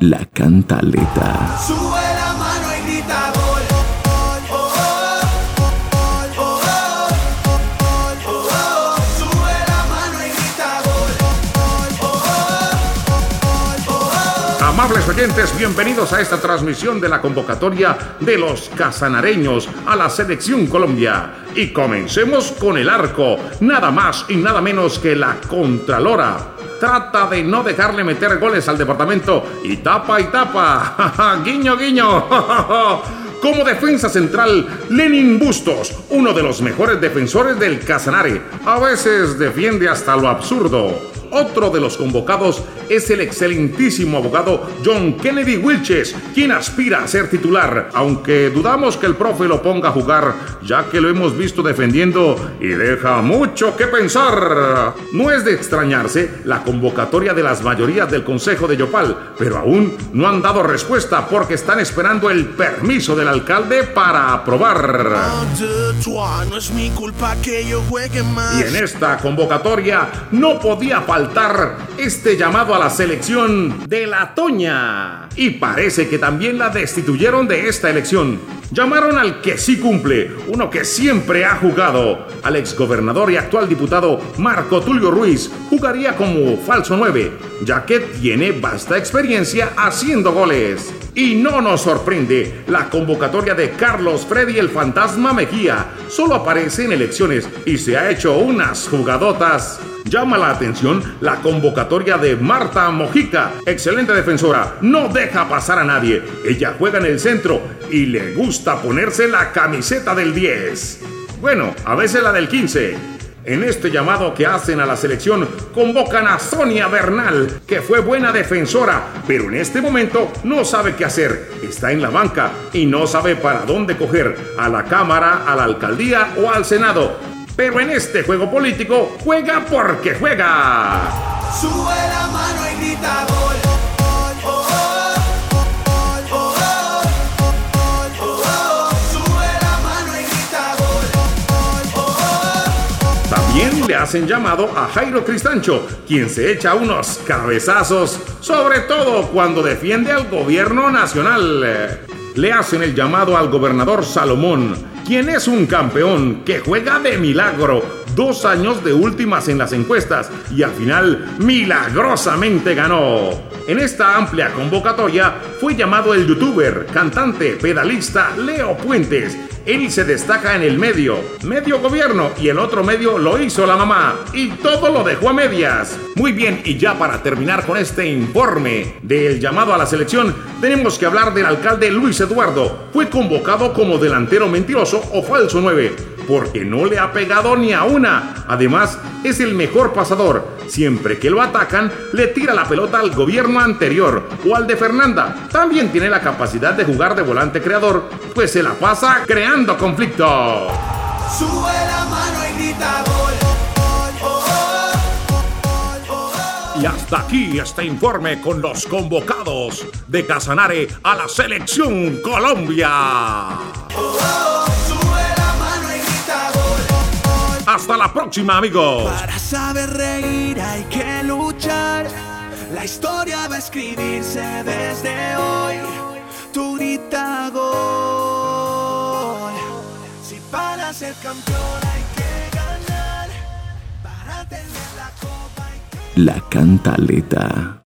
La cantaleta. Sube la mano y grita gol. La mano y grita gol. Amables oyentes, bienvenidos a esta transmisión de la convocatoria de los casanareños a la Selección Colombia. Y comencemos con el arco, nada más y nada menos que la Contralora. Trata de no dejarle meter goles al departamento y tapa y tapa. guiño, guiño. Como defensa central, Lenin Bustos, uno de los mejores defensores del Casanare. A veces defiende hasta lo absurdo. Otro de los convocados es el excelentísimo abogado John Kennedy Wilches, quien aspira a ser titular, aunque dudamos que el profe lo ponga a jugar, ya que lo hemos visto defendiendo y deja mucho que pensar. No es de extrañarse la convocatoria de las mayorías del Consejo de Yopal, pero aún no han dado respuesta porque están esperando el permiso del alcalde para aprobar. Y en esta convocatoria no podía este llamado a la selección de la Toña. Y parece que también la destituyeron de esta elección. Llamaron al que sí cumple, uno que siempre ha jugado. Al exgobernador y actual diputado Marco Tulio Ruiz jugaría como falso 9, ya que tiene vasta experiencia haciendo goles. Y no nos sorprende, la convocatoria de Carlos Freddy el Fantasma Mejía solo aparece en elecciones y se ha hecho unas jugadotas. Llama la atención la convocatoria de Marta Mojica, excelente defensora, no deja pasar a nadie. Ella juega en el centro y le gusta ponerse la camiseta del 10. Bueno, a veces la del 15. En este llamado que hacen a la selección, convocan a Sonia Bernal, que fue buena defensora, pero en este momento no sabe qué hacer. Está en la banca y no sabe para dónde coger, a la Cámara, a la Alcaldía o al Senado. Pero en este juego político, juega porque juega. Sube la mano y grita gol. También le hacen llamado a Jairo Cristancho, quien se echa unos cabezazos, sobre todo cuando defiende al gobierno nacional. Le hacen el llamado al gobernador Salomón, quien es un campeón que juega de milagro, dos años de últimas en las encuestas y al final milagrosamente ganó. En esta amplia convocatoria fue llamado el youtuber, cantante, pedalista Leo Puentes. Él se destaca en el medio, medio gobierno y el otro medio lo hizo la mamá y todo lo dejó a medias. Muy bien, y ya para terminar con este informe del llamado a la selección, tenemos que hablar del alcalde Luis Eduardo. Fue convocado como delantero mentiroso o falso 9 porque no le ha pegado ni a una. Además, es el mejor pasador. Siempre que lo atacan, le tira la pelota al gobierno anterior o al de Fernanda. También tiene la capacidad de jugar de volante creador, pues se la pasa creando conflicto. Sube la mano y grita gol. Y hasta aquí este informe con los convocados de Casanare a la selección Colombia. Hasta la próxima, amigos. Para saber reír hay que luchar. La historia va a escribirse desde hoy. Grita gol. Si para ser campeón hay que ganar. Para tener la copa hay que La cantaleta.